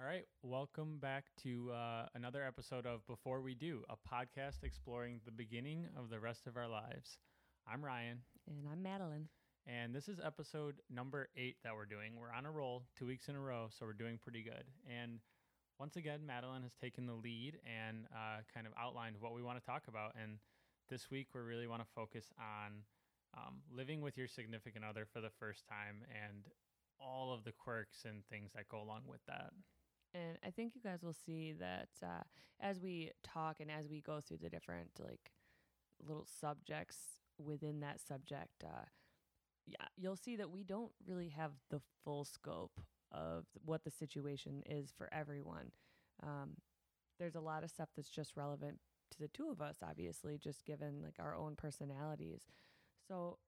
All right, welcome back to uh, another episode of Before We Do, a podcast exploring the beginning of the rest of our lives. I'm Ryan, And I'm Madeline. and this is episode number eight that we're doing. We're on a roll, two weeks in a row, so we're doing pretty good. And once again, Madeline has taken the lead and uh, kind of outlined what we want to talk about. And this week, we really want to focus on um, living with your significant other for the first time and all of the quirks and things that go along with that. And I think you guys will see that uh, as we talk and as we go through the different like little subjects within that subject, uh, yeah, you'll see that we don't really have the full scope of what the situation is for everyone. Um, there's a lot of stuff that's just relevant to the two of us, obviously, just given like our own personalities. So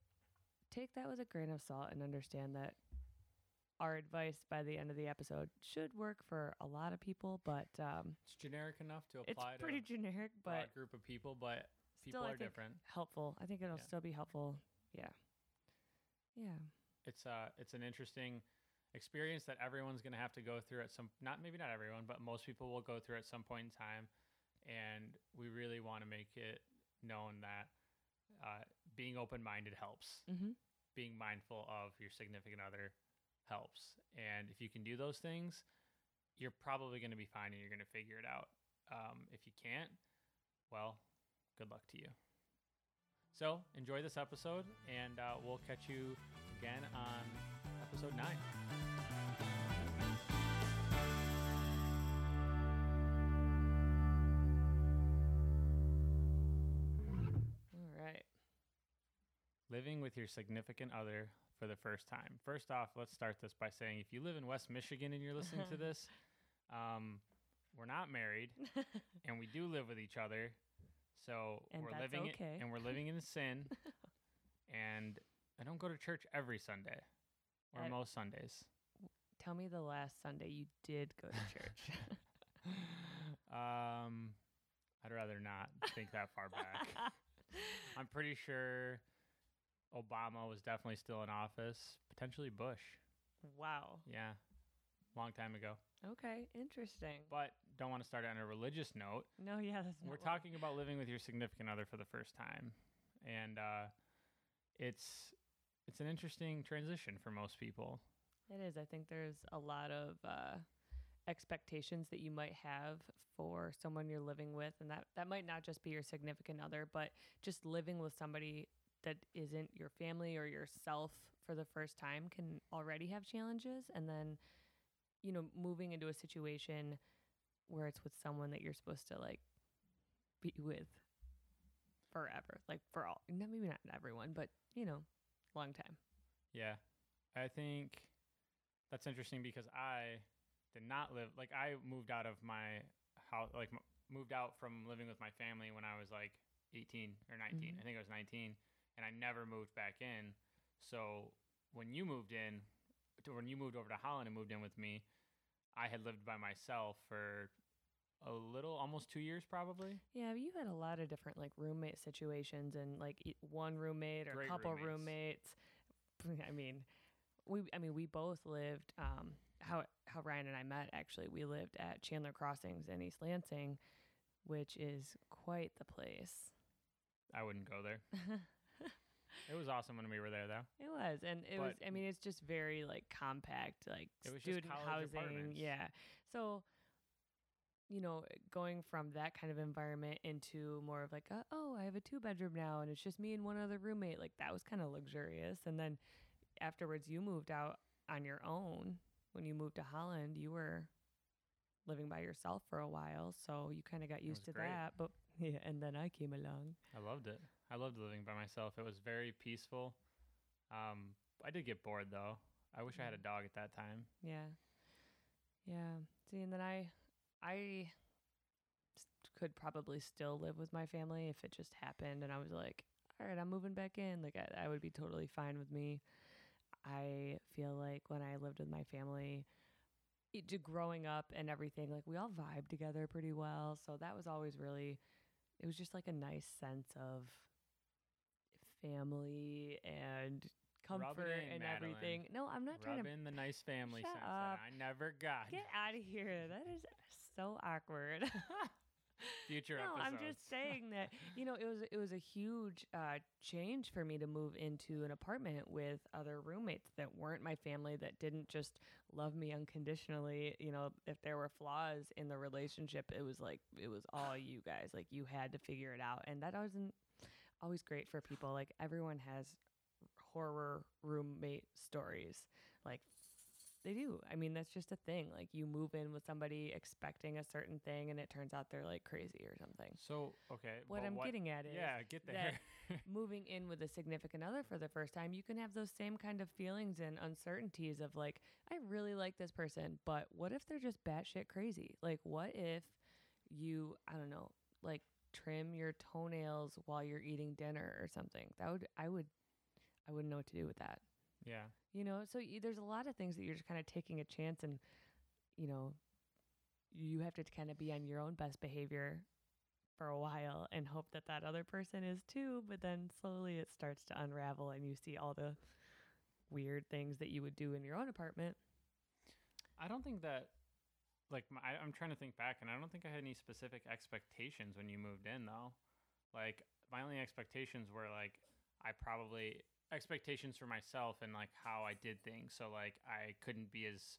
take that with a grain of salt and understand that our advice by the end of the episode should work for a lot of people, but um, It's generic enough to it's apply pretty to generic, broad but group of people, but people still, I are different. helpful. I think it'll Yeah. still be helpful. Yeah. Yeah. It's uh it's an interesting experience that everyone's going to have to go through at some not maybe not everyone, but most people will go through at some point in time and we really want to make it known that uh, being open-minded helps. Mm-hmm. Being mindful of your significant other helps. And if you can do those things, you're probably going to be fine and you're going to figure it out. Um, if you can't, well, good luck to you. So enjoy this episode, and uh, we'll catch you again on episode nine. Living with your significant other for the first time. First off, let's start this by saying if you live in West Michigan and you're listening to this, um, we're not married and we do live with each other. So And we're living it- okay. and we're living in sin. and I don't go to church every Sunday or I- most Sundays. Tell me the last Sunday you did go to church. um, I'd rather not think that far back. I'm pretty sure Obama was definitely still in office, potentially Bush. wow. Yeah, long time ago. Okay. Interesting. But don't want to start on a religious note. No, yeah, that's We're talking about living with your significant other for the first time, and uh, it's it's an interesting transition for most people. It is. I think there's a lot of uh, expectations that you might have for someone you're living with, and that that might not just be your significant other, but just living with somebody that isn't your family or yourself for the first time can already have challenges, and then you know moving into a situation where it's with someone that you're supposed to like be with forever, like for all, no, maybe not everyone, but you know, long time. Yeah, I think that's interesting because I did not live like I moved out of my house, like moved out from living with my family when I was like 18 or 19. I Mhm. think I was 19, and I never moved back in. So when you moved in, to when you moved over to Holland and moved in with me, I had lived by myself for a little, almost two years probably. Yeah, you had a lot of different like roommate situations and like one roommate or Great couple roommates. roommates. I mean, we I mean we both lived um how how Ryan and I met actually. We lived at Chandler Crossings in East Lansing, which is quite the place. I wouldn't go there. It was awesome when we were there though. It was, and it was. I mean, it's just very like compact, like student housing. apartments. Yeah. So, you know, going from that kind of environment into more of like, a, oh, I have a two bedroom now, and it's just me and one other roommate. Like that was kind of luxurious. And then afterwards, you moved out on your own. When you moved to Holland, you were living by yourself for a while, so you kind of got used to great. that. But yeah, and then I came along. I loved it. I loved living by myself. It was very peaceful. Um, I did get bored though. I wish I had a dog at that time. Yeah. Yeah. See, and then I could probably still live with my family if it just happened and I was like, all right, I'm moving back in. Like, I, I would be totally fine with me. I feel like when I lived with my family, it, just growing up and everything, like we all vibe together pretty well. So that was always really, it was just like a nice sense of family and comfort in, and Madeline. everything. No, I'm not trying to in the nice family Shut sense up. that I never got. get out of here. That is so awkward. Future no, episodes. I'm just saying that you know it was it was a huge uh, change for me to move into an apartment with other roommates that weren't my family that didn't just love me unconditionally. You know, if there were flaws in the relationship, it was like it was all you guys. Like you had to figure it out, and that wasn't always great for people. Like everyone has horror roommate stories. Like they do. I mean, that's just a thing. Like you move in with somebody expecting a certain thing, and it turns out they're like crazy or something. So okay, What I'm getting at is yeah, get that there. moving in with a significant other for the first time, you can have those same kind of feelings and uncertainties of like, I really like this person, but what if they're just batshit crazy? Like, what if you, I don't know, like trim your toenails while you're eating dinner or something? That would, I would, I wouldn't know what to do with that. yeah, You know, so y- there's a lot of things that you're just kind of taking a chance and, you know, you have to kind of be on your own best behavior for a while and hope that that other person is too. But then slowly it starts to unravel and you see all the weird things that you would do in your own apartment. I don't think that. Like my, I'm trying to think back, and I don't think I had any specific expectations when you moved in, though. Like my only expectations were like I probably expectations for myself and like how I did things. So like I couldn't be as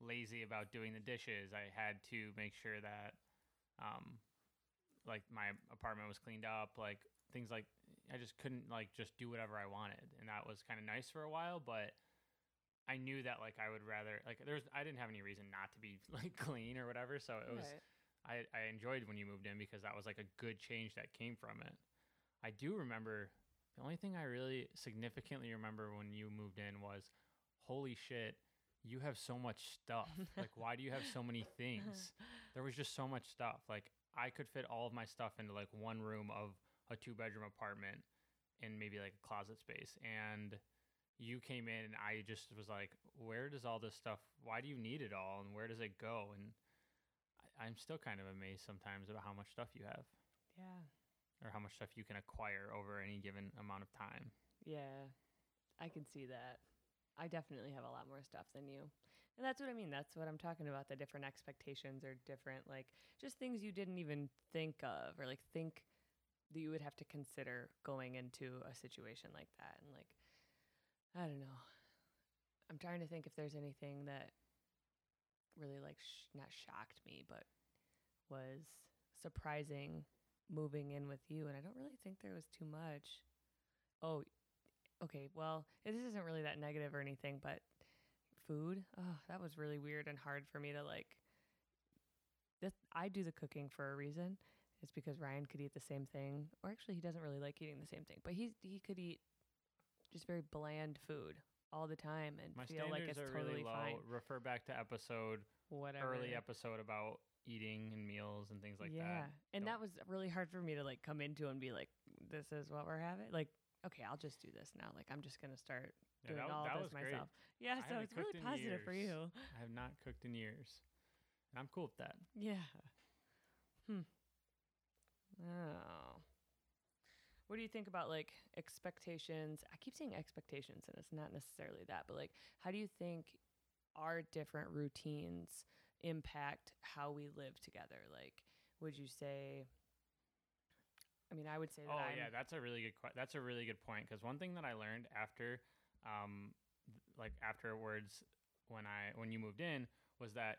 lazy about doing the dishes. I had to make sure that um like my apartment was cleaned up, like things like I just couldn't like just do whatever I wanted. And that was kind of nice for a while, but I knew that like I would rather like there's I didn't have any reason not to be like clean or whatever, so it was I, I enjoyed when you moved in because that was like a good change that came from it. I do remember the only thing I really significantly remember when you moved in was holy shit, you have so much stuff. like why do you have so many things? There was just so much stuff. Like I could fit all of my stuff into like one room of a two bedroom apartment and maybe like a closet space and you came in and I just was like, where does all this stuff? Why do you need it all, and where does it go? And I, I'm still kind of amazed sometimes about how much stuff you have, Yeah. or how much stuff you can acquire over any given amount of time. Yeah. I can see that. I definitely have a lot more stuff than you. And that's what I mean. That's what I'm talking about. The different expectations are different, like just things you didn't even think of or like think that you would have to consider going into a situation like that. And like, I don't know. I'm trying to think if there's anything that really like sh- not shocked me, but was surprising moving in with you. And I don't really think there was too much. Oh, okay. Well, this isn't really that negative or anything, but food. Oh, that was really weird and hard for me to like. This I do the cooking for a reason. It's because Ryan could eat the same thing, or actually, he doesn't really like eating the same thing, but he's he could eat just very bland food all the time and My feel like it's are totally really low. fine. Refer back to episode Whatever. early episode about eating and meals and things like that. yeah. that. And Don't- that was really hard for me to like come into and be like, this is what we're having. Like, okay, I'll just do this now. Like, I'm just gonna start Yeah, doing that, all that this was great. myself. Yeah, so haven't it's really in positive for years. you. I have not cooked in years, and I'm cool with that. Yeah. Hmm. Oh. What do you think about like expectations? I keep saying expectations, and it's not necessarily that, but like, how do you think our different routines impact how we live together? Like, would you say? I mean, I would say that. Oh I'm, yeah, that's a really good that's a really good point because one thing that I learned after, um, like afterwards when I when you moved in was that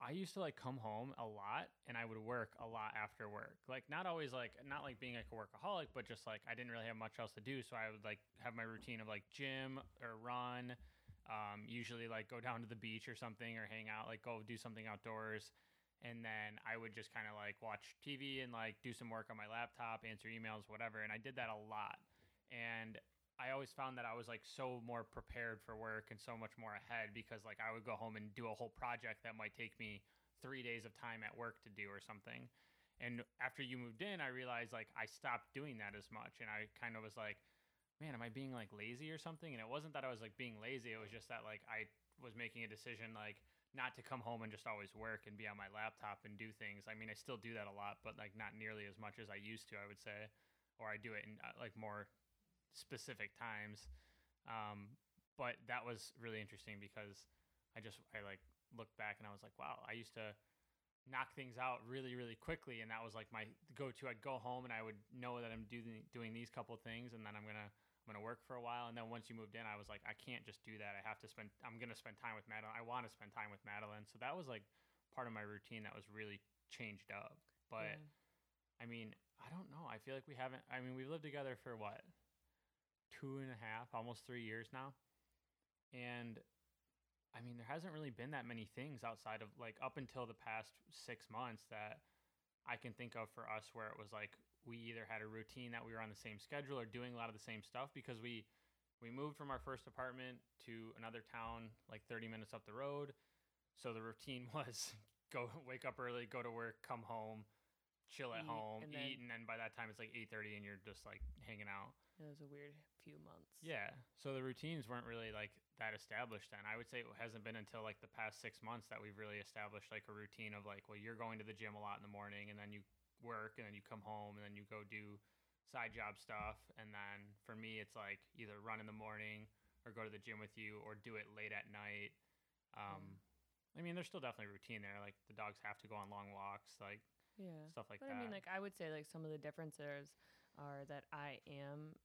I used to like come home a lot and I would work a lot after work. Like not always like not like being like a workaholic, but just like I didn't really have much else to do, so I would like have my routine of like gym or run. Um, usually like go down to the beach or something or hang out, like go do something outdoors and then I would just kind of like watch TV and like do some work on my laptop, answer emails, whatever. And I did that a lot. And I always found that I was like so more prepared for work and so much more ahead because like I would go home and do a whole project that might take me three days of time at work to do or something. And after you moved in, I realized like I stopped doing that as much. And I kind of was like, man, am I being like lazy or something? And it wasn't that I was like being lazy. It was just that like I was making a decision like not to come home and just always work and be on my laptop and do things. I mean, I still do that a lot, but like not nearly as much as I used to, I would say, or I do it in uh, like more specific times. Um, but that was really interesting because I just I like looked back and I was like, wow, I used to knock things out really really quickly. And that was like my go-to. I'd go home and i would know that i'm doing doing these couple things and then i'm gonna i'm gonna work for a while. And then once you moved in i was like i can't just do that. I have to spend i'm gonna spend time with madeline i want to spend time with madeline so that was like part of my routine that was really changed up. But Yeah. i mean i don't know. I feel like we haven't i mean we've lived together for what two and a half almost three years now and I mean, there hasn't really been that many things outside of like up until the past six months that I can think of for us where it was like we either had a routine that we were on the same schedule or doing a lot of the same stuff because we we moved from our first apartment to another town like 30 minutes up the road. So the routine was go wake up early, go to work, come home, chill at Eat, home, and then- eat, and then by that time it's like 8:30 and you're just like hanging out. It was a weird few months. Yeah. So the routines weren't really like that established then. I would say it hasn't been until like the past six months that we've really established like a routine of like, well, you're going to the gym a lot in the morning and then you work and then you come home and then you go do side job stuff. And then for me, it's like either run in the morning or go to the gym with you or do it late at night. Um, I mean, there's still definitely routine there. Like the dogs have to go on long walks, like Yeah. stuff like but that. I mean, like I would say, like some of the differences are that I am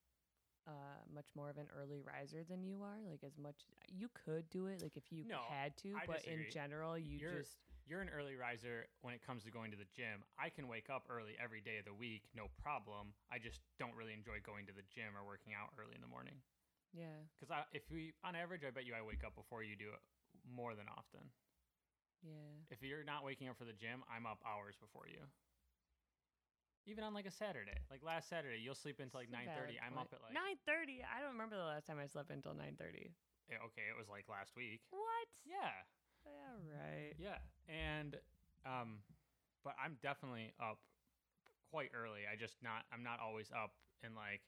uh, much more of an early riser than you are. Like as much you could do it, like if you No, had to, I but in general, you You're- just you're an early riser when it comes to going to the gym. I can wake up early every day of the week, no problem. I just don't really enjoy going to the gym or working out early in the morning. yeah. Because I, if we, on average, I bet you I wake up before you do it more than often. Yeah. If you're not waking up for the gym, I'm up hours before you. Even on like a Saturday, like last Saturday, you'll sleep until like nine thirty. I'm up at like nine thirty. I don't remember the last time I slept until nine thirty. eh, okay, it was like last week. What? Yeah, Yeah, right. Yeah, and um, but I'm definitely up quite early. I just not I'm not always up and like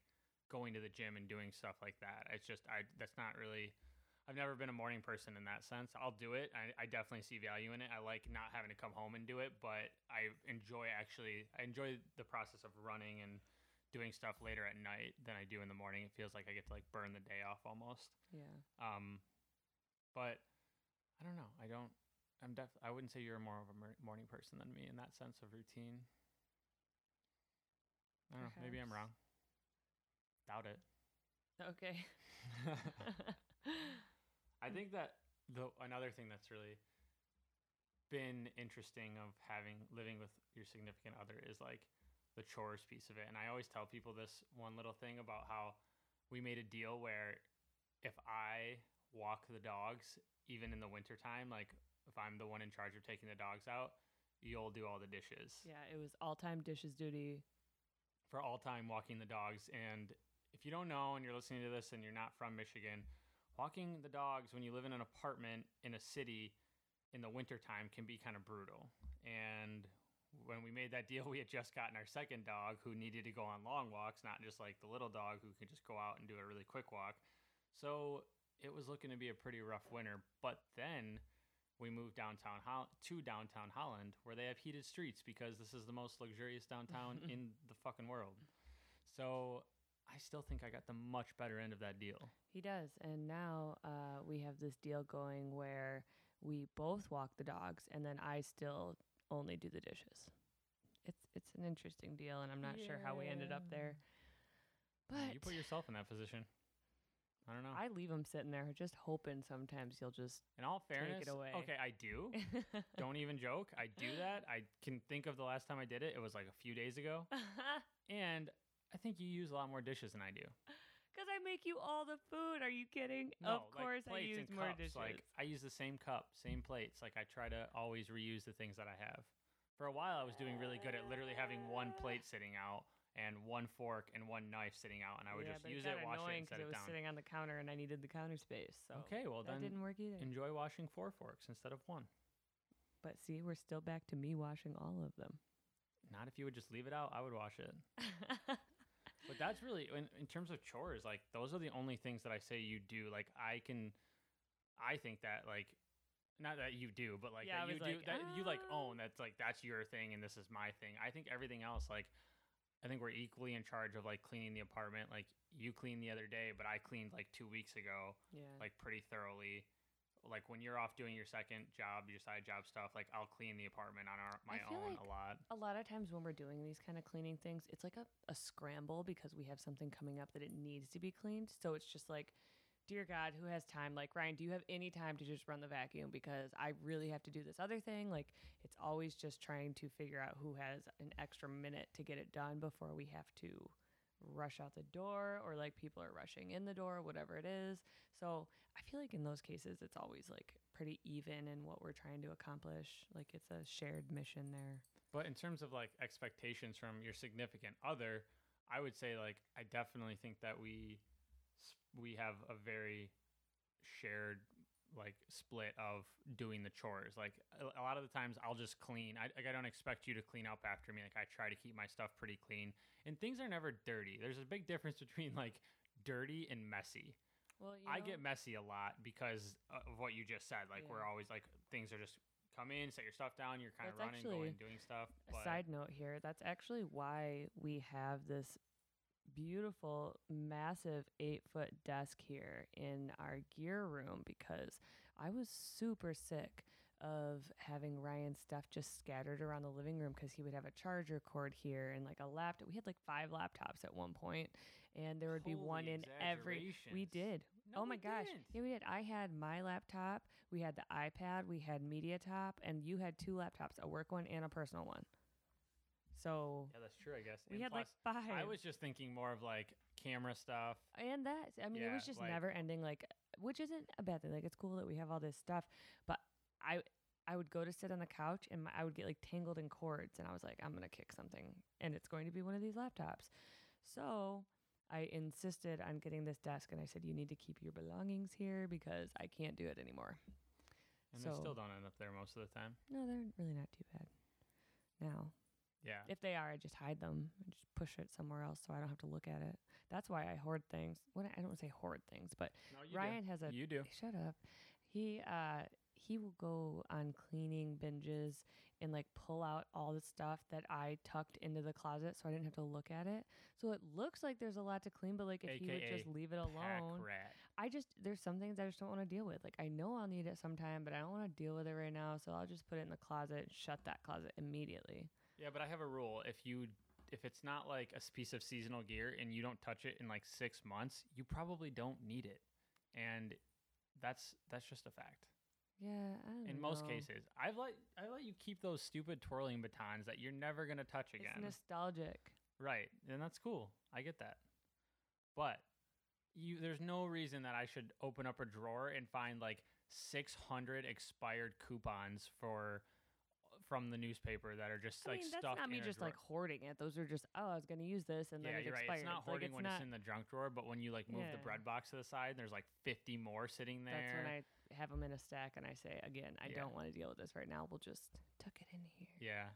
going to the gym and doing stuff like that. It's just I that's not really. I've never been a morning person in that sense. I'll do it. I, I definitely see value in it. I like not having to come home and do it, but I enjoy actually. I enjoy the process of running and doing stuff later at night than I do in the morning. It feels like I get to like burn the day off almost. Yeah. Um, but I don't know. I don't. I'm def. I wouldn't say you're more of a morning person than me in that sense of routine. I don't know. Maybe I'm wrong. Doubt it. Okay. I think that the another thing that's really been interesting of having living with your significant other is like the chores piece of it. And I always tell people this one little thing about how we made a deal where if I walk the dogs even in the wintertime, like if I'm the one in charge of taking the dogs out, you'll do all the dishes yeah, it was all time dishes duty. for all time walking the dogs. And if you don't know and you're listening to this and you're not from Michigan, walking the dogs when you live in an apartment in a city in the wintertime can be kind of brutal. And when we made that deal, we had just gotten our second dog who needed to go on long walks, not just like the little dog who could just go out and do a really quick walk. So it was looking to be a pretty rough winter. But then we moved downtown Hol- to downtown Holland where they have heated streets because this is the most luxurious downtown in the fucking world. So I still think I got the much better end of that deal. He does, and now uh, we have this deal going where we both walk the dogs, and then I still only do the dishes. It's it's an interesting deal, and I'm not sure how we ended up there. But you put yourself in that position. I don't know. I leave him sitting there, just hoping sometimes he'll just. in all take it away. okay, I do. don't even joke. I do that. I can think of the last time I did it. It was like a few days ago. And I think you use a lot more dishes than I do. Because I make you all the food. Are you kidding? No, of course, like I use more cups. dishes. Like I use the same cup, same plates. Like I try to always reuse the things that I have. For a while, I was doing really good at literally having one plate sitting out and one fork and one knife sitting out, and I would yeah, just use it, wash it, and set it it was down. sitting on the counter, and I needed the counter space. So Okay, well that then didn't work either. enjoy washing four forks instead of one. but see, we're still back to me washing all of them. Not if you would just leave it out. I would wash it. But that's really in, in terms of chores. Like those are the only things that I say you do. Like I can, I think that like, not that you do, but like Yeah, that you do like, that you like "Ah." own. That's like that's your thing and this is my thing. I think everything else like. I think we're equally in charge of like cleaning the apartment. Like you cleaned the other day, but I cleaned like two weeks ago, Yeah. like pretty thoroughly. Like when you're off doing your second job, your side job stuff, like I'll clean the apartment on our, my own like a lot. a lot of times when we're doing these kind of cleaning things, it's like a, a scramble because we have something coming up that it needs to be cleaned. So it's just like, dear God, who has time? Like, Ryan, do you have any time to just run the vacuum? Because I really have to do this other thing. Like, it's always just trying to figure out who has an extra minute to get it done before we have to rush out the door or like people are rushing in the door, whatever it is. So I feel like in those cases, it's always like pretty even in what we're trying to accomplish. Like, it's a shared mission there. But in terms of like expectations from your significant other, I would say like I definitely think that we we have a very shared like split of doing the chores. Like a, lot of the times I'll just clean. I like I don't expect you to clean up after me. Like I try to keep my stuff pretty clean. And things are never dirty. There's a big difference between like dirty and messy. Well, I know- get messy a lot because of what you just said. Like we're always like things are just come in, set your stuff down, you're kind of running, actually going, doing stuff. a side note here. That's actually why we have this beautiful, massive eight foot desk here in our gear room because I was super sick of having Ryan's stuff just scattered around the living room because he would have a charger cord here and like a laptop. We had like five laptops at one point, and there would be one in every. We did. No, oh my gosh. didn't. Yeah, we did. I had my laptop, we had the iPad, we had MediaTop, and you had two laptops, a work one and a personal one. So Yeah, that's true, I guess. we And had like plus, five. I was just thinking more of like camera stuff. and that I mean it was just like- never ending like which isn't a bad thing. Like it's cool that we have all this stuff, but I I would go to sit on the couch and my, I would get like tangled in cords and I was like I'm going to kick something and it's going to be one of these laptops. So I insisted on getting this desk and I said you need to keep your belongings here because I can't do it anymore. And they still don't end up there most of the time. No, they're really not too bad. Now, Yeah. if they are, I just hide them and just push it somewhere else so I don't have to look at it. That's why I hoard things. When I, don't say hoard things, but No, Ryan has a do. You do. shut up. He uh he will go on cleaning binges and like pull out all the stuff that I tucked into the closet so I didn't have to look at it. So it looks like there's a lot to clean, but like if he would just leave it alone. I just there's some things I just don't want to deal with. Like I know I'll need it sometime, but I don't want to deal with it right now, so I'll just put it in the closet and shut that closet immediately. Yeah, but I have a rule. If you if it's not like a piece of seasonal gear and you don't touch it in like six months, you probably don't need it. And that's that's just a fact. Yeah, In most know. cases. I've let I let you keep those stupid twirling batons that you're never gonna touch again. it's nostalgic. Right, and that's cool. I get that. But you there's no reason that I should open up a drawer and find like 600 expired coupons for from the newspaper that are just I like mean, that's stuffed not me in a just like hoarding it. Those are just oh, I was gonna use this and yeah, then it you're right. It's not like, hoarding it's when not, it's in the junk drawer, but when you like move the bread box to the side, there's like 50 more sitting there. That's when I have them in a stack and I say again, I Yeah. don't want to deal with this right now. We'll just tuck it in here. yeah.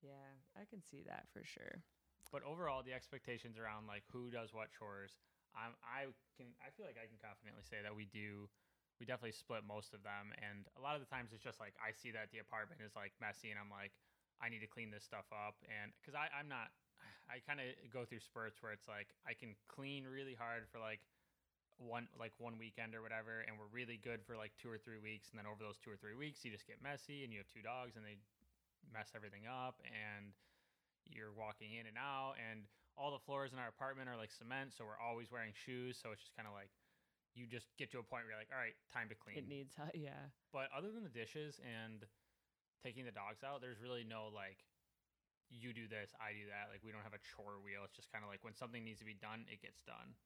Yeah, I can see that for sure. But overall, the expectations around like who does what chores, I'm I can I feel like I can confidently say that we do. We definitely split most of them, and a lot of the times it's just like I see that the apartment is like messy, and I'm like, I need to clean this stuff up, and because I'm not, I kind of go through spurts where it's like I can clean really hard for like one like one weekend or whatever, and we're really good for like two or three weeks, and then over those two or three weeks, you just get messy, and you have two dogs, and they mess everything up, and you're walking in and out and all the floors in our apartment are like cement so we're always wearing shoes so it's just kind of like you just get to a point where you're like all right time to clean. It needs, yeah. but other than the dishes and taking the dogs out there's really no like you do this i do that. Like we don't have a chore wheel. It's just kind of like when something needs to be done it gets done.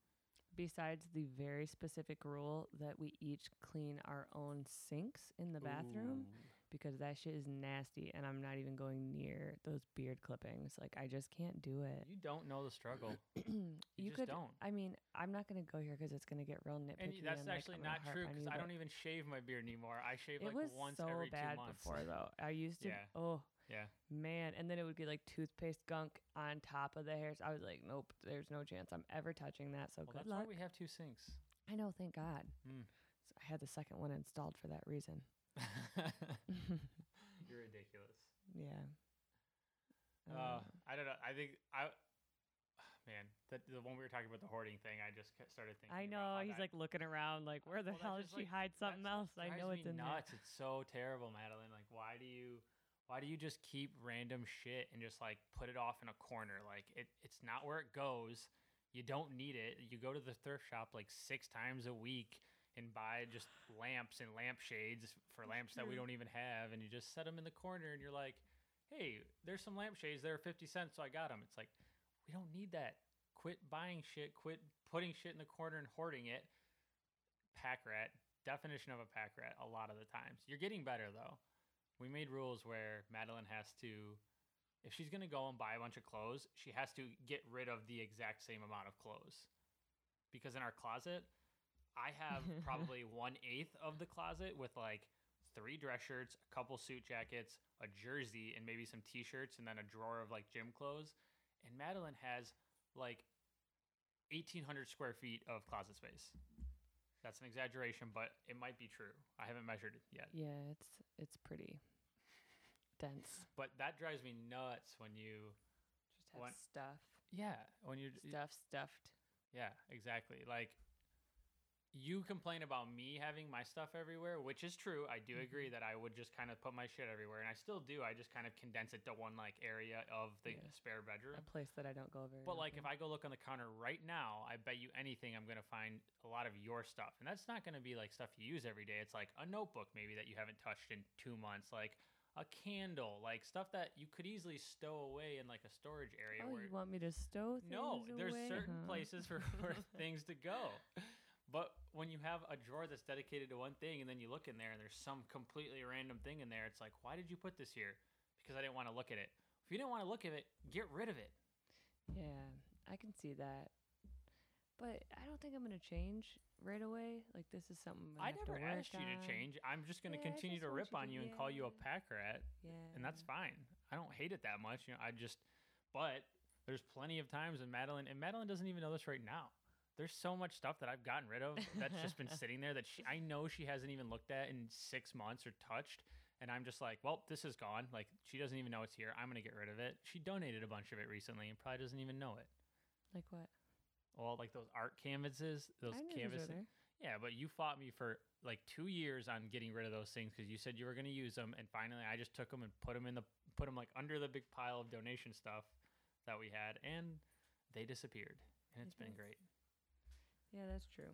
Besides the very specific rule that we each clean our own sinks in the bathroom. Ooh. Because that shit is nasty and I'm not even going near those beard clippings. Like I just can't do it. you don't know the struggle you just could don't. I mean, I'm not going to go here because it's going to get real nitpicky. and that's and, like, actually not true because i don't even shave my beard anymore i shave It like was once so every bad two months before though. I used to. Yeah. Oh yeah man, and then it would get like toothpaste gunk on top of the hairs. I was like, nope, there's no chance I'm ever touching that. So well, good that's luck. why we have two sinks I know, thank God. Mm. So I had the second one installed for that reason. You're ridiculous. yeah. Uh, Um, I don't know. I think I man, the, the one we were talking about the hoarding thing, I just started thinking. I know he's that- like looking around, like where the Well, hell did she like, hide something else? I know it's in nuts. It's so terrible, Madeline. Like, why do you, why do you just keep random shit and just like put it off in a corner? Like, it, it's not where it goes. You don't need it. You go to the thrift shop like six times a week and buy just lamps and lampshades for mm, lamps that we mm. don't even have, and you just set them in the corner, and you're like, hey, there's some lampshades. They're fifty cents, so I got them. It's like, we don't need that. Quit buying shit. Quit putting shit in the corner and hoarding it pack rat definition of a pack rat a lot of the times you're getting better though we made rules where madeline has to if she's going to go and buy a bunch of clothes she has to get rid of the exact same amount of clothes because in our closet i have probably one eighth of the closet with like three dress shirts a couple suit jackets a jersey and maybe some t-shirts and then a drawer of like gym clothes and madeline has like 1800 square feet of closet space that's an exaggeration, but it might be true. I haven't measured it yet. Yeah, it's it's pretty dense. But that drives me nuts when you Just have stuff, Yeah, when you stuff stuffed. Yeah, exactly. Like you complain about me having my stuff everywhere, which is true. I do agree mm-hmm. that I would just kind of put my shit everywhere, and I still do. I just kind of condense it to one like area of the Yeah. spare bedroom. A place that I don't go very. But like, if. I go look on the counter right now, I bet you anything I'm gonna find a lot of your stuff, and that's not gonna be like stuff you use every day. It's like a notebook maybe that you haven't touched in two months, like a candle, like stuff that you could easily stow away in like a storage area. oh, where you want me to stow things no, there's away? certain Huh. places for, for things to go. But when you have a drawer that's dedicated to one thing, and then you look in there and there's some completely random thing in there, it's like, why did you put this here? Because I didn't want to look at it. If you didn't want to look at it, get rid of it. Yeah, I can see that. But I don't think I'm gonna change right away. Like this is something I never to asked you to change. I'm just going to Yeah, I continue to rip you on to- you and call you a yeah. pack rat, Yeah, and that's fine. I don't hate it that much. You know, I just, but there's plenty of times when Madeline and Madeline doesn't even know this right now. There's so much stuff that I've gotten rid of that's just been sitting there that she, I know she hasn't even looked at in six months or touched. And I'm just like, well, this is gone. Like she doesn't even know it's here. I'm gonna get rid of it. She donated a bunch of it recently and probably doesn't even know it. Like what? Well, like those art canvases, those canvases. those were there. Yeah, but you fought me for like two years on getting rid of those things because you said you were going to use them, and finally I just took them and put them in the put them like under the big pile of donation stuff that we had, and they disappeared, and it's been great. Yeah, that's true.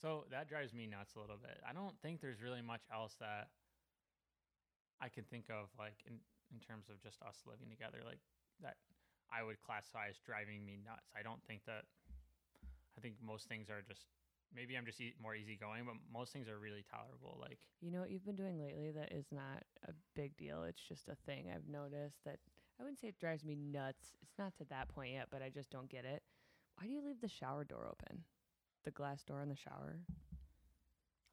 So that drives me nuts a little bit. I don't think there's really much else that I can think of like in in terms of just us living together, like that I would classify as driving me nuts. I don't think that. I think most things are just maybe I'm just e- more easygoing, but most things are really tolerable. Like You know what you've been doing lately that is not a big deal. It's just a thing I've noticed that I wouldn't say it drives me nuts. It's not to that point yet, but I just don't get it. Why do you leave the shower door open? The glass door in the shower?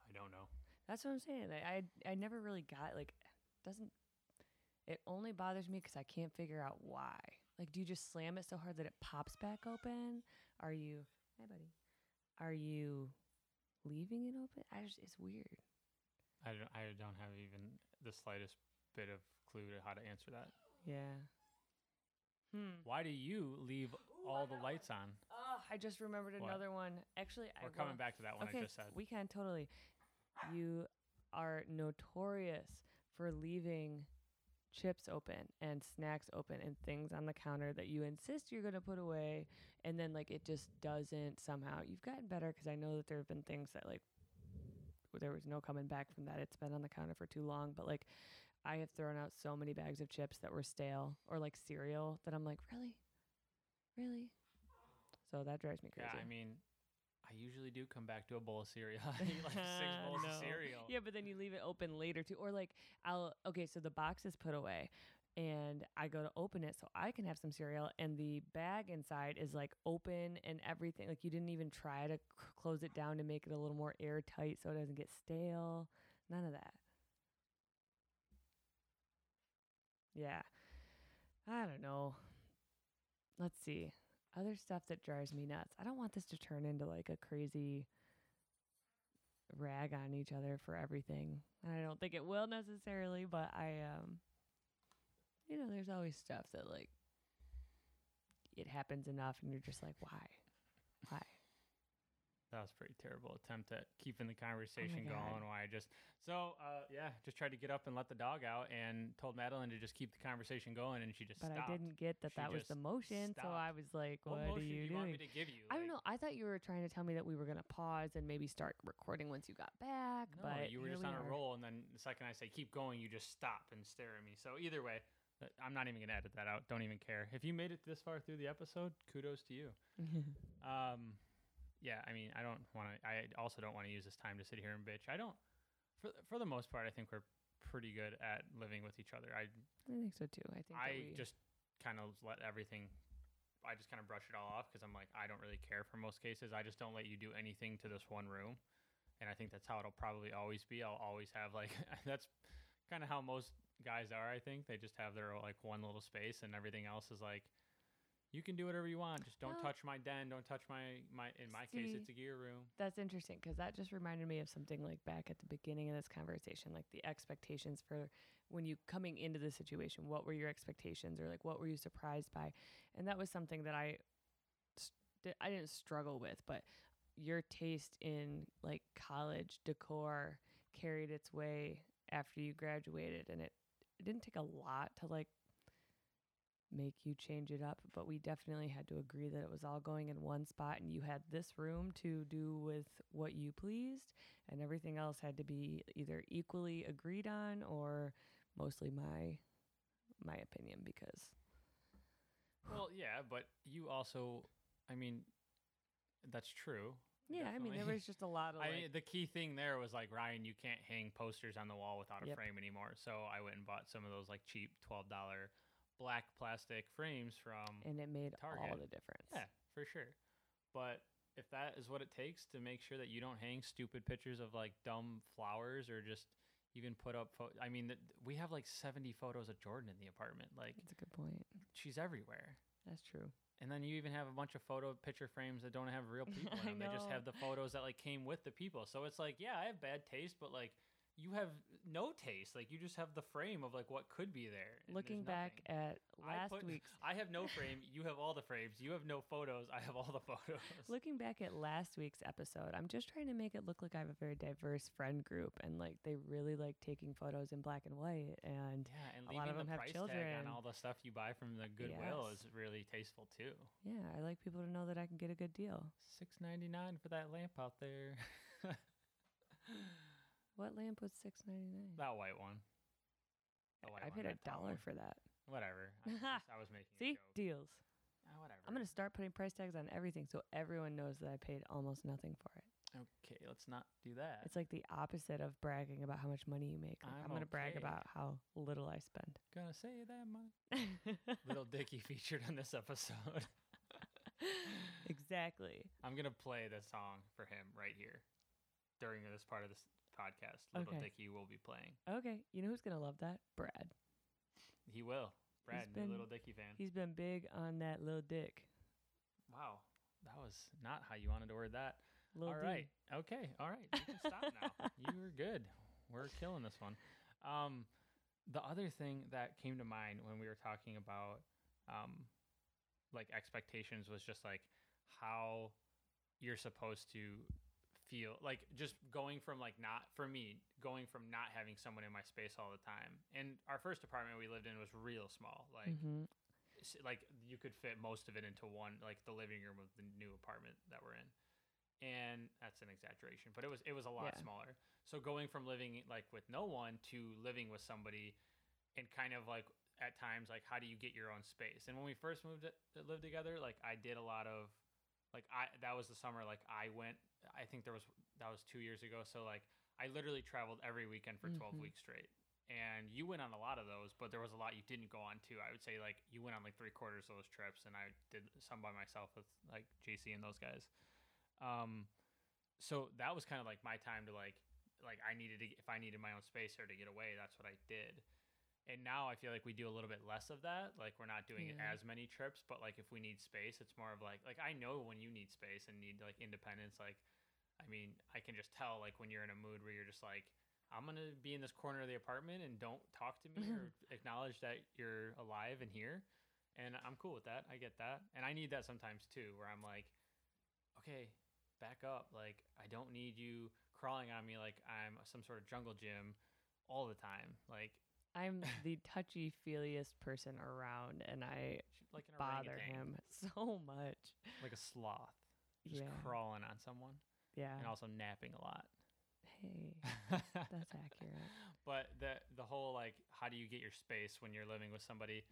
I don't know. That's what I'm saying. I I, I never really got like doesn't it only bothers me because I can't figure out why. Like do you just slam it so hard that it pops back open? Are you Hi buddy. Are you leaving it open? I just it's weird. I don't. I don't have even the slightest bit of clue to how to answer that. Yeah. Hmm. Why do you leave all the lights on? I just remembered What? another one. Actually, I We're coming back to that one okay, I just said. we can totally. You are notorious for leaving chips open and snacks open and things on the counter that you insist you're going to put away and then like it just doesn't somehow. You've gotten better cuz I know that there have been things that like there was no coming back from that. It's been on the counter for too long, but like I have thrown out so many bags of chips that were stale or like cereal that I'm like, "Really? Really?" So that drives me crazy. yeah, I mean, I usually do come back to a bowl of cereal. I eat like six bowls No. of cereal. Yeah, but then you leave it open later too. Or like I'll okay, so the box is put away and I go to open it so I can have some cereal and the bag inside is like open and everything. Like you didn't even try to c- close it down to make it a little more airtight so it doesn't get stale. None of that. Yeah. I don't know. Let's see. Other stuff that drives me nuts. I don't want this to turn into like a crazy rag on each other for everything. And I don't think it will necessarily, but I um you know, there's always stuff that like it happens enough, and you're just like, why, why? That was a pretty terrible attempt at keeping the conversation God. going. Why I just so uh, yeah, just tried to get up and let the dog out, and told Madeline to just keep the conversation going, and she just But stopped. I didn't get that She that was the motion, so I was like, What what, are you do you want doing? me to give you? I don't know. I thought you were trying to tell me that we were gonna pause and maybe start recording once you got back. No, but you were just we on a roll, and then the second I say keep going, you just stop and stare at me. So either way, uh, I'm not even gonna edit that out. Don't even care. If you made it this far through the episode, kudos to you. Um, yeah, I mean, I don't want to. I also don't want to use this time to sit here and bitch. I don't. For for the most part, I think we're pretty good at living with each other. I I think so too. I think I we, just kind of let everything. I just kind of brush it all off because I'm like I don't really care for most cases. I just don't let you do anything to this one room, and I think that's how it'll probably always be. I'll always have like that's kind of how most guys are. I think they just have their like one little space, and everything else is like you can do whatever you want. Just don't touch my den. Don't touch my my. In my case, it's a gear room. That's interesting because that just reminded me of something like back at the beginning of this conversation, like the expectations for when you coming into the situation. What were your expectations, or like what were you surprised by? And that was something that I, I didn't struggle with, but your taste in like college decor carried its way after you graduated, and it, it didn't take a lot to like make you change it up, but we definitely had to agree that it was all going in one spot and you had this room to do with what you pleased and everything else had to be either equally agreed on or mostly my my opinion because Well, yeah, but you also, I mean, that's true. yeah, I mean there was just a lot of I like mean, the key thing there was like Ryan, you can't hang posters on the wall without a Yep. frame anymore. So I went and bought some of those like cheap twelve dollar black plastic frames from and it made all Target. the difference. yeah, for sure. But if that is what it takes to make sure that you don't hang stupid pictures of like dumb flowers or just even put up, pho- I mean, th- we have like seventy photos of Jordan in the apartment. Like That's a good point. she's everywhere. That's true. And then you even have a bunch of photo picture frames that don't have real people in them. They just have the photos that like came with the people. So it's like, yeah, I have bad taste, but like you have no taste. Like you just have the frame of like what could be there. Looking back at I last put- week's I have no frame. You have all the frames. You have no photos. I have all the photos. Looking back at last week's episode, I'm just trying to make it look like I have a very diverse friend group and like they really like taking photos in black and white and yeah, and a lot of the them have price tag children. on all the stuff you buy from the Goodwill Yes. is really tasteful too. yeah, I like people to know that I can get a good deal. Six ninety nine for that lamp out there. What lamp was six ninety nine? that white one. White I one, paid a that dollar one. for that. Whatever. I was, just- I was making See, a joke. deals. Ah, whatever. I'm gonna start putting price tags on everything so everyone knows that I paid almost nothing for it. Okay, let's not do that. It's like the opposite of bragging about how much money you make. Like, I'm, I'm gonna brag okay. about how little I spend. gonna say that much. Little Dicky featured on this episode. exactly. I'm gonna play the song for him right here during this part of this podcast. Little Okay. Dicky will be playing. Okay, you know who's gonna love that? Brad. He will. Brad, new been- Little Dicky fan. He's been big on that little dick. Wow, that was not how you wanted to word that. Lil All D. right. Okay. All right. You can stop now. You were good. We're killing this one. Um, the other thing that came to mind when we were talking about um, like expectations was just like how you're supposed to feel like just going from like not for me going from not having someone in my space all the time and our first apartment we lived in was real small like Mhm. like you could fit most of it into one like the living room of the new apartment that we're in and that's an exaggeration but it was it was a lot Yeah. smaller so going from living like with no one to living with somebody and kind of like at times like how do you get your own space and when we first moved to to live together like i did a lot of like i that was the summer like i went i think there was that was two years ago. So like i literally traveled every weekend for 12 Mhm. weeks straight. And you went on a lot of those but there was a lot you didn't go on too. I would say like you went on like three quarters of those trips and i did some by myself with like jc and those guys. Um so that was kind of like my time to like like i needed to if i needed my own space or to get away that's what i did and now i feel like we do a little bit less of that like we're not doing Yeah. as many trips but like if we need space it's more of like like i know when you need space and need like independence like i mean i can just tell like when you're in a mood where you're just like i'm gonna be in this corner of the apartment and don't talk to me or mm-hmm. acknowledge that you're alive and here And I'm cool with that. I get that. And I need that sometimes too, where I'm like, okay, back up. Like, I don't need you crawling on me like I'm some sort of jungle gym all the time. Like, I'm the touchy feeliest person around, and I like an bother orangutan, him so much. like a sloth, just yeah, crawling on someone yeah. and also napping a lot. Hey, that's accurate. but the the whole like how do you get your space when you're living with somebody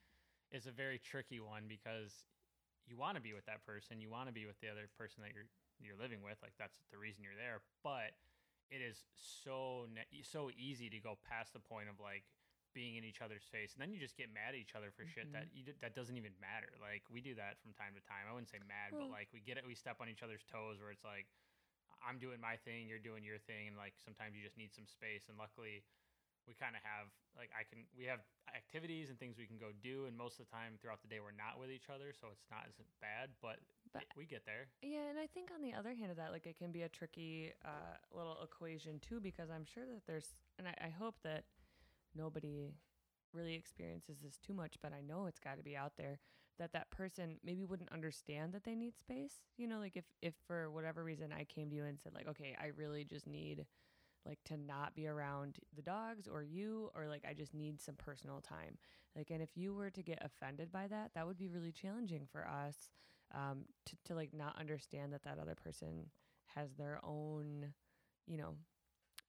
is a very tricky one because you want to be with that person you want to be with the other person that you're you're living with like that's the reason you're there but it is so ne- so easy to go past the point of like being in each other's face and then you just get mad at each other for shit that you that doesn't even matter. Like we do that from time to time. I wouldn't say mad but like we get it we step on each other's toes where it's like i'm doing my thing you're doing your thing and like sometimes you just need some space and luckily we kind of have like I can we have activities and things we can go do and most of the time throughout the day we're not with each other so it's not as bad but, But- we get there. Yeah, and I think on the other hand of that, like it can be a tricky uh, little equation too, because I'm sure that there's, and I, I hope that nobody really experiences this too much, but I know it's got to be out there that that person maybe wouldn't understand that they need space. You know, like if if for whatever reason I came to you and said like, okay, I really just need like to not be around the dogs or you or like I just need some personal time. Like and if you were to get offended by that, that would be really challenging for us um, to, to like not understand that that other person has their own, you know,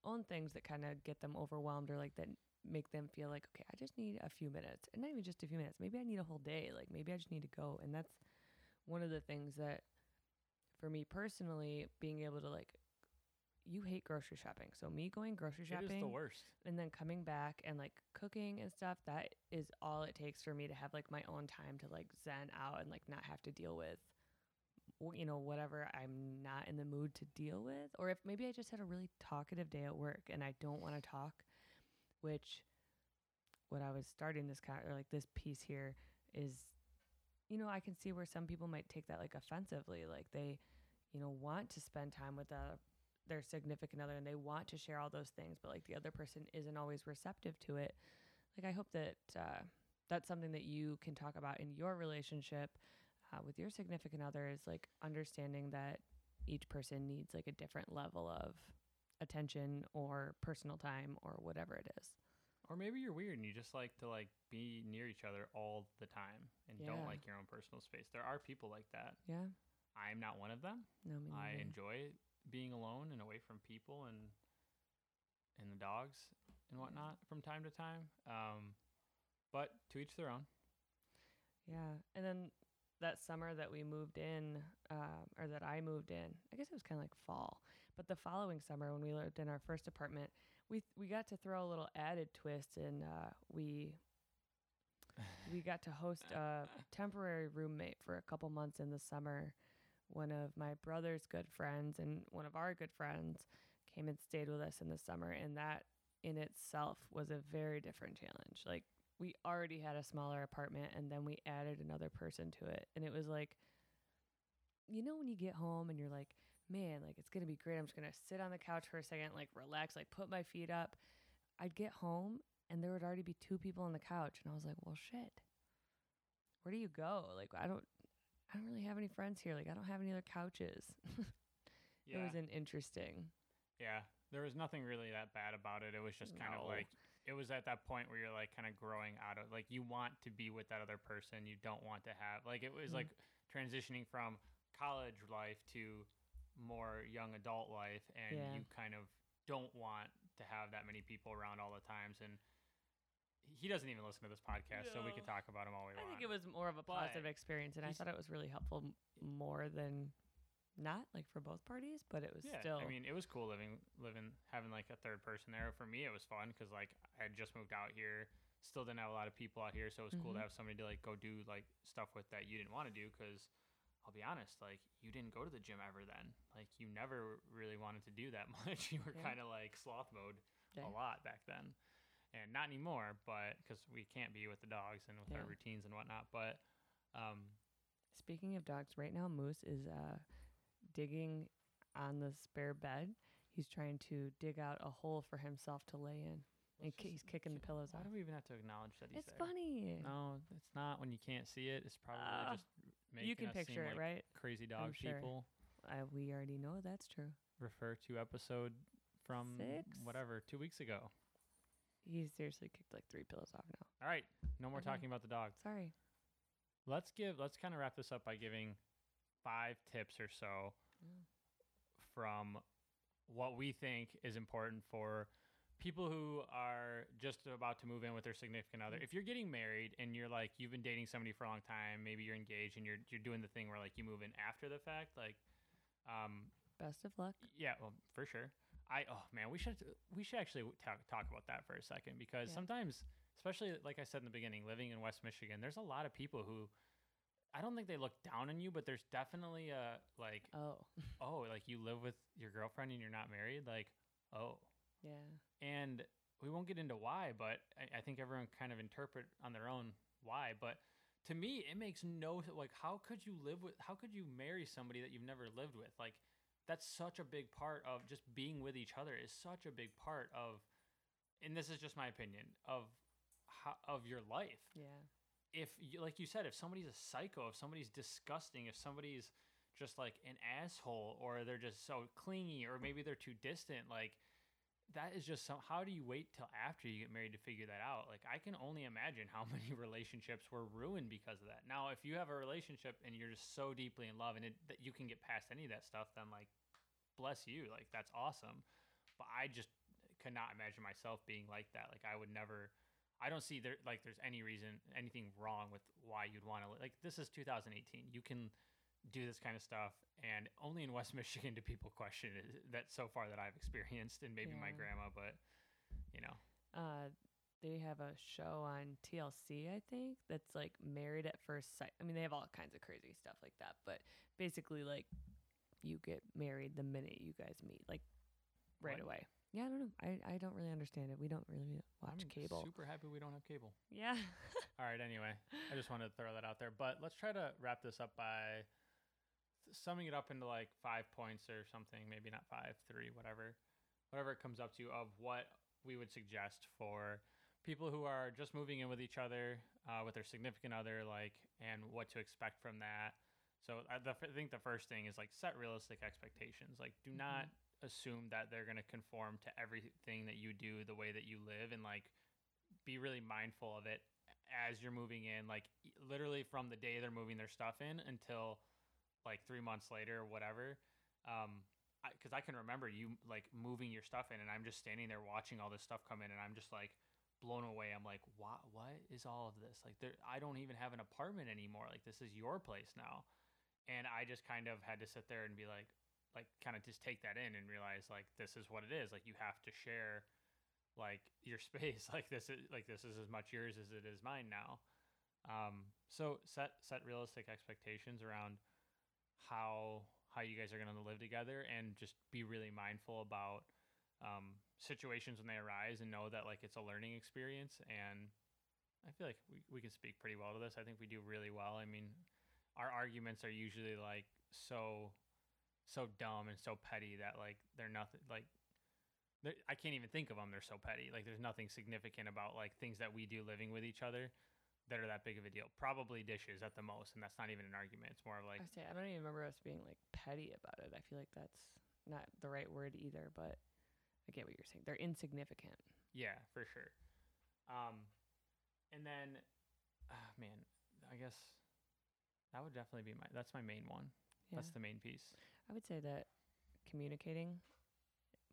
own things that kind of get them overwhelmed or like that make them feel like, okay, I just need a few minutes and not even just a few minutes. Maybe I need a whole day. Like maybe I just need to go. And that's one of the things that for me personally, being able to like, you hate grocery shopping. So me going grocery it is shopping the worst and then coming back and like cooking and stuff that is all it takes for me to have like my own time to like zen out and like not have to deal with you know whatever i'm not in the mood to deal with or if maybe i just had a really talkative day at work and i don't want to talk which what i was starting this kind or like this piece here is you know i can see where some people might take that like offensively like they you know want to spend time with a their significant other and they want to share all those things but like the other person isn't always receptive to it. Like i hope that uh, that's something that you can talk about in your relationship uh, with your significant other is like understanding that each person needs like a different level of attention or personal time or whatever it is. Or maybe you're weird and you just like to like be near each other all the time and don't like your own personal space. There are people like that. Yeah. I'm not one of them. No me i enjoy being alone and away from people and and the dogs and whatnot from time to time. Um but to each their own. Yeah, and then that summer that we moved in, um, or that I moved in, I guess it was kind of like fall. But the following summer, when we lived in our first apartment, we we got to throw a little added twist, and uh, we we got to host a temporary roommate for a couple months in the summer. One of my brother's good friends and one of our good friends came and stayed with us in the summer, and that in itself was a very different challenge. Like we already had a smaller apartment and then we added another person to it. And it was like you know when you get home and you're like man like it's going to be great. I'm just going to sit on the couch for a second like relax like put my feet up. I'd get home and there would already be two people on the couch and i was like well shit. Where do you go? Like i don't i don't really have any friends here. Like i don't have any other couches. Yeah. it was an interesting yeah. There was nothing really that bad about it. It was just kind of like it was at that point where you're like kind of growing out of like you want to be with that other person you don't want to have like it was Mm. like transitioning from college life to more young adult life and Yeah. you kind of don't want to have that many people around all the times and he doesn't even listen to this podcast so we could talk about him all we i want I think it was more of a But positive experience and i thought it was really helpful more than not like for both parties but it was yeah, still I mean, it was cool living, living, having like a third person there. For me, it was fun because like I had just moved out here, still didn't have a lot of people out here, so it was cool to Mhm. have somebody to like go do like stuff with that you didn't want to do. Because I'll be honest, like you didn't go to the gym ever then. Like you never really wanted to do that much. you were Yeah. kind of like sloth mode Yeah. a lot back then, and not anymore. But because we can't be with the dogs and with our routines and whatnot. But um, Speaking of dogs, right now Moose is uh, digging on the spare bed. He's trying to dig out a hole for himself to lay in. And ki- he's kicking the pillows Why off. do we even have to acknowledge that he's It's there? funny. No, it's not. When you can't see it, it's probably Ah, just making you can us picture seem it, like right? crazy dog sure. people. I, we already know that's true. Refer to episode from Six? whatever two weeks ago. He seriously kicked like three pillows off now. All right, no more talking about the dog. Sorry. Let's give. Let's kind of wrap this up by giving five tips or so Mm. from what we think is important for people who are just about to move in with their significant other. Mm. If you're getting married and you're like you've been dating somebody for a long time, maybe you're engaged and you're you're doing the thing where like you move in after the fact, like um Best of luck. yeah, well, for sure. I oh man, we should we should actually talk talk about that for a second because Yeah. sometimes, especially like I said in the beginning, living in West Michigan, there's a lot of people who I don't think they look down on you, but there's definitely a like Oh, oh like you live with your girlfriend and you're not married, like oh, yeah. and we won't get into why, but I, I think everyone kind of interpret on their own why, but. To me, it makes no like. How could you live with? How could you marry somebody that you've never lived with? Like, that's such a big part of just being with each other is such a big part of and this is just my opinion of how, of your life Yeah. If you, like you said if somebody's a psycho if somebody's disgusting if somebody's just like an asshole or they're just so clingy or maybe they're too distant like that is just some how do you wait till after you get married to figure that out? Like i can only imagine how many relationships were ruined because of that. Now if you have a relationship and you're just so deeply in love and it, that you can get past any of that stuff then like bless you. Like that's awesome. But i just could not imagine myself being like that. Like i would never i don't see there like there's any reason anything wrong with why you'd want to like this is 2018 you can do this kind of stuff and only in west michigan do people question it that so far that i've experienced and maybe my grandma but you know Uh, they have a show on TLC, I think, that's like Married at First Sight. I mean, they have all kinds of crazy stuff like that, but basically, like, you get married the minute you guys meet, like, right What? away. Yeah, I don't know. I, I don't really understand it. We don't really watch I'm cable. super happy we don't have cable yeah. all right anyway i just wanted to throw that out there but let's try to wrap this up by summing it up into like five points or something maybe not five three whatever whatever it comes up to of what we would suggest for people who are just moving in with each other uh, with their significant other like and what to expect from that so I, the, I think the first thing is like set realistic expectations like do Mhm. not assume that they're going to conform to everything that you do the way that you live and like be really mindful of it as you're moving in. Like literally from the day they're moving their stuff in until like three months later or whatever um because I, can remember you like moving your stuff in and i'm just standing there watching all this stuff come in and i'm just like blown away. I'm like what what is all of this? Like there i don't even have an apartment anymore. Like this is your place now. And i just kind of had to sit there and be like like kind of just take that in and realize like this is what it is. Like you have to share like your space. Like this is like this is as much yours as it is mine now. Um so set set realistic expectations around how how you guys are going to live together and just be really mindful about um situations when they arise and know that like it's a learning experience. And i feel like we, we can speak pretty well to this. I think we do really well. I mean our arguments are usually like so so dumb and so petty that like they're nothing like they're- I can't even think of them. They're so petty. Like there's nothing significant about like things that we do living with each other that are that big of a deal. Probably dishes at the most, and that's not even an argument. It's more of like I say I don't even remember us being like petty about it. I feel like that's not the right word either, but I get what you're saying. They're insignificant. yeah, for sure. Um, and then, ah, man, I guess that would definitely be my. That's my main one. Yeah. That's the main piece. I would say that communicating,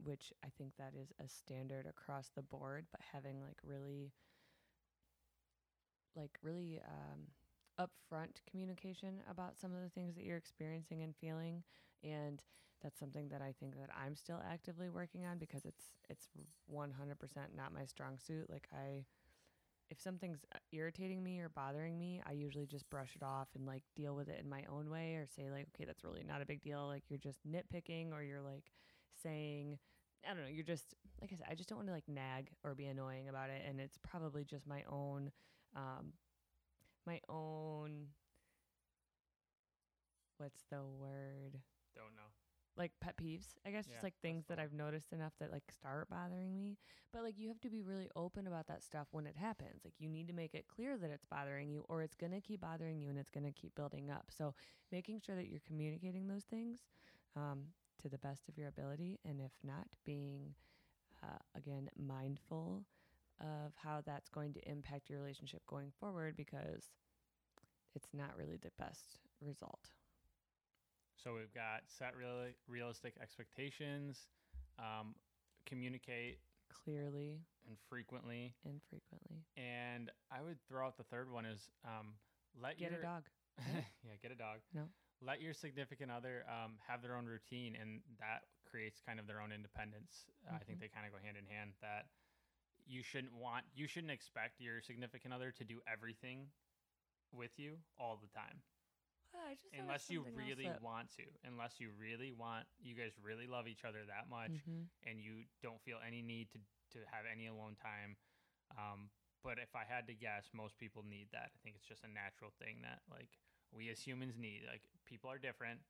which I think that is a standard across the board, but having like really, like really um, upfront communication about some of the things that you're experiencing and feeling, and that's something that I think that I'm still actively working on because it's it's 100% not my strong suit. Like I. If something's uh, irritating me or bothering me, I usually just brush it off and like deal with it in my own way or say like, okay, that's really not a big deal. Like you're just nitpicking or you're like saying, I don't know, you're just like I said, I just don't want to like nag or be annoying about it. And it's probably just my own, um, my own. What's the word? Don't know. Like pet peeves, I guess, Yeah, just like things that. I've noticed enough that like start bothering me. But like you have to be really open about that stuff when it happens. Like you need to make it clear that it's bothering you or it's going to keep bothering you and it's going to keep building up. So making sure that you're communicating those things um, to the best of your ability. And if not, being, uh, again, mindful of how that's going to impact your relationship going forward because it's not really the best result. So we've got set real, realistic expectations, um, communicate Clearly and frequently, and frequently. and I would throw out the third one is um, let Get your a dog. yeah get a dog. No. Let your significant other um, have their own routine, and that creates kind of their own independence. Uh, I think Mhm. they kind of go hand in hand. That you shouldn't want, you shouldn't expect your significant other to do everything with you all the time. Unless you really want to. Unless you really want you guys really love each other that much Mhm. and you don't feel any need to to have any alone time um, but if i had to guess most people need that. I think it's just a natural thing that like we as humans need like people are different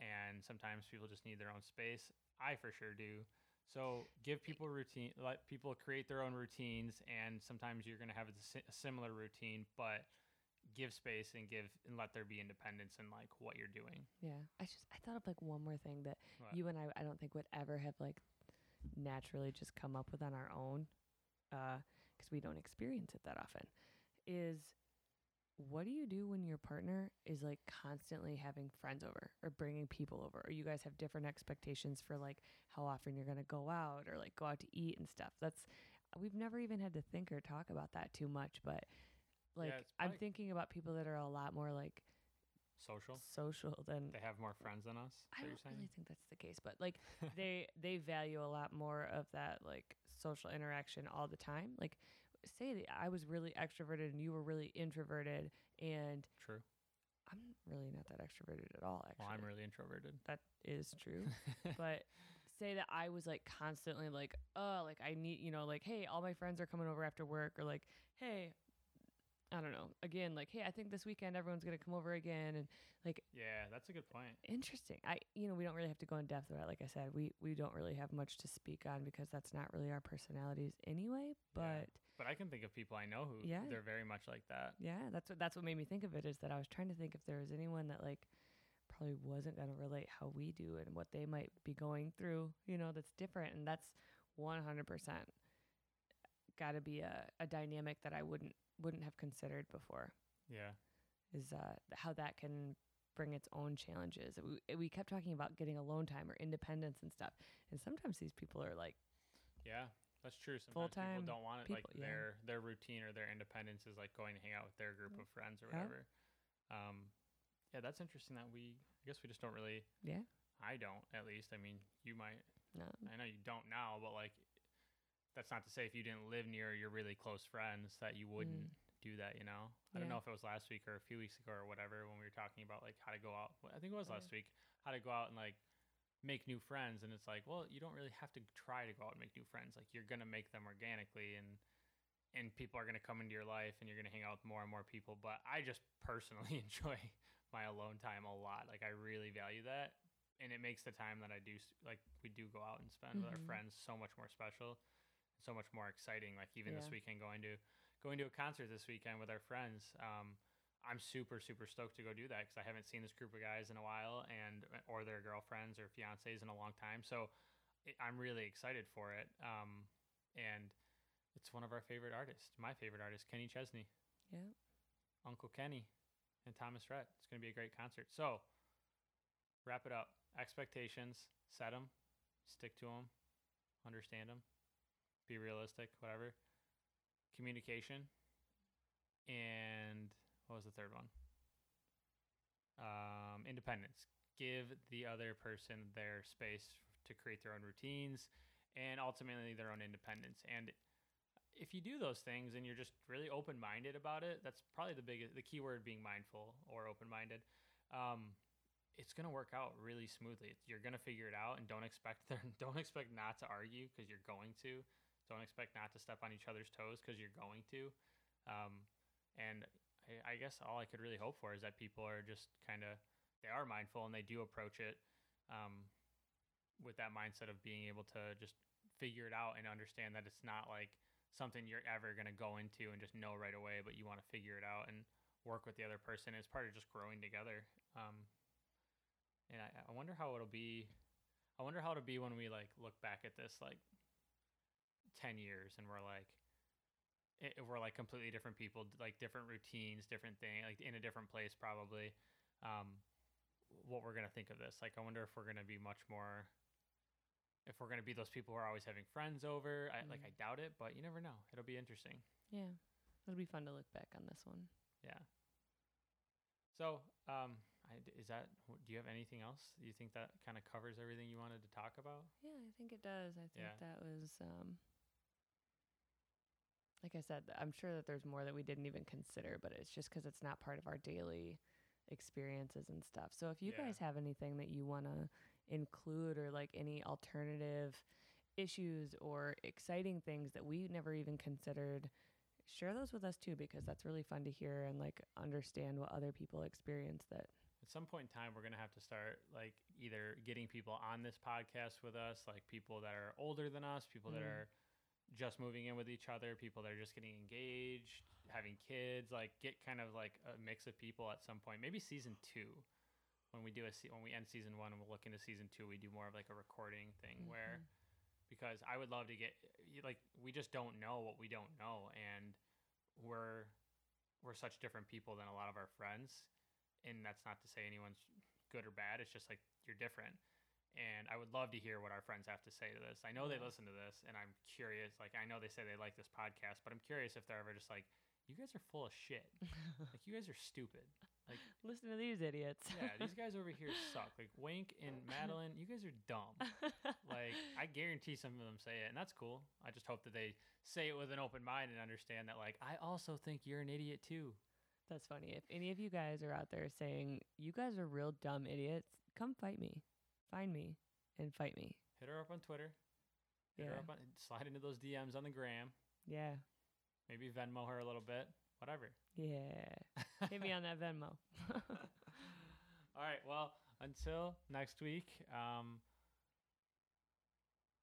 and sometimes people just need their own space. I for sure do. So give people routine let people create their own routines and sometimes you're going to have a, a similar routine but give space and give and let there be independence in like what you're doing Yeah. I just I thought of like one more thing that What? you and I I don't think would ever have like naturally just come up with on our own uh, because we don't experience it that often is what do you do when your partner is like constantly having friends over or bringing people over or you guys have different expectations for like how often you're going to go out or like go out to eat and stuff that's we've never even had to think or talk about that too much but like it's i'm thinking about people that are a lot more like social social than they have more friends than us I don't really think that's the case, but like they they value a lot more of that like social interaction all the time. Like say that I was really extroverted and you were really introverted and true I'm really not that extroverted at all actually. well i'm really introverted that is true. but say that I was like constantly like, oh, like I need, you know, like, hey, all my friends are coming over after work, or like, hey, I don't know, again, like, hey, I think this weekend everyone's gonna come over again, and like, yeah that's a good point interesting. I, you know, we don't really have to go in depth about. it. Like I said, we we don't really have much to speak on because that's not really our personalities anyway. But but i can think of people i know who Yeah. they're very much like that yeah, that's what that's what made me think of it is that I was trying to think if there was anyone that like probably wasn't going to relate how we do and what they might be going through, you know, that's different and that's 100% got to be a, a dynamic that I wouldn't wouldn't have considered before yeah is uh how that can bring its own challenges. We we kept talking about getting alone time or independence and stuff. And sometimes these people are like yeah that's true sometimes Full-time people don't want it like people, yeah. their their routine or their independence is like going to hang out with their group of friends or Yeah. whatever um yeah that's interesting that we i guess we just don't really yeah, i don't at least i mean you might no. I know you don't now, but like that's not to say if you didn't live near your really close friends that you wouldn't do that, you know? I don't Mm. Know if it was last week or a few weeks ago or whatever when we were talking about like how to go out. I think it was last week, how to go out and like make new friends and it's like, well, you don't really have to try to go out and make new friends. Like you're going to make them organically and and people are going to come into your life and you're going to hang out with more and more people, but I just personally enjoy my alone time a lot. Like I really value that and it makes the time that I do like we do go out and spend with our Mhm. friends so much more special, so much more exciting. Like even this weekend going to going to a concert this weekend with our friends. Um, I'm super super stoked to go do that because I haven't seen this group of guys in a while and or their girlfriends or fiancés in a long time. So it, I'm really excited for it. Um, and it's one of our favorite artists, my favorite artist, Kenny Chesney. Yeah. Uncle Kenny and Thomas Rhett. It's going to be a great concert. So, wrap it up. Expectations, set them, stick to them, understand them, be realistic, whatever. Communication, and what was the third one? Um, independence. Give the other person their space to create their own routines and ultimately their own independence. And if you do those things and you're just really open minded about it, that's probably the biggest, the key word being mindful or open minded. Um, it's gonna work out really smoothly. You're gonna figure it out, and don't expect there, don't expect not to argue because you're going to. Don't expect not to step on each other's toes because you're going to. Um, and I, I guess all I could really hope for is that people are just kind of they are mindful and they do approach it um, with that mindset of being able to just figure it out and understand that it's not like something you're ever going to go into and just know right away, but you want to figure it out and work with the other person. It's part of just growing together. Um, and I, I wonder how it'll be. I wonder how it'll be when we like look back at this like ten years and we're like, it, we're like completely different people, like different routines, different thing, like in a different place probably. Um, what we're gonna think of this? Like, I wonder if we're gonna be much more. If we're gonna be those people who are always having friends over, I, like I doubt it, but you never know. It'll be interesting. Yeah. It'll be fun to look back on this one. Yeah. So, um, I, is that? Do you have anything else? Do you think that kind of covers everything you wanted to talk about? Yeah, I think it does. I think Yeah. that was um like I said, I'm sure that there's more that we didn't even consider, but it's just because it's not part of our daily experiences and stuff. So if you Yeah. guys have anything that you want to include or like any alternative issues or exciting things that we never even considered, share those with us too because that's really fun to hear and like understand what other people experience that At some point in time, we're gonna have to start like either getting people on this podcast with us, like people that are older than us, people that Mm. are just moving in with each other, people that are just getting engaged, having kids, like get kind of like a mix of people at some point. Maybe season two, when we do a se- when we end season one and we'll look into season two, we do more of like a recording thing where Mhm. because I would love to get like we just don't know what we don't know and we're we're such different people than a lot of our friends and that's not to say anyone's good or bad it's just like you're different and I would love to hear what our friends have to say to this. I know they listen to this and I'm curious like I know they say they like this podcast but I'm curious if they're ever just like you guys are full of shit. like you guys are stupid. Like listen to these idiots. yeah, these guys over here suck. Like Wink and Madeline, you guys are dumb like I guarantee some of them say it, and that's cool. I just hope that they say it with an open mind and understand that like I also think you're an idiot too. That's funny. If any of you guys are out there saying you guys are real dumb idiots, come fight me. Find me and fight me. Hit her up on Twitter. Hit Yeah. her up on slide into those DMs on the gram. Yeah. Maybe Venmo her a little bit. Whatever. Yeah. Hit me on that Venmo. All right. Well, until next week. Um.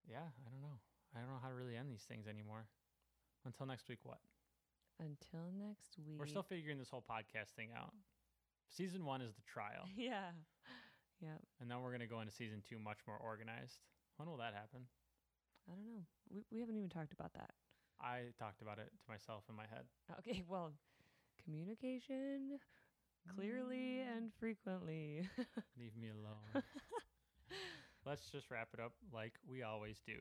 Yeah, I don't know. I don't know how to really end these things anymore. Until next week, what? Until next week. We're still figuring this whole podcast thing out. Season one is the trial. yeah. Yeah. And then we're going to go into season two much more organized. When will that happen? I don't know. We, we haven't even talked about that. I talked about it to myself in my head. Okay. Well, communication clearly Mm. and frequently. Leave me alone. Let's just wrap it up like we always do.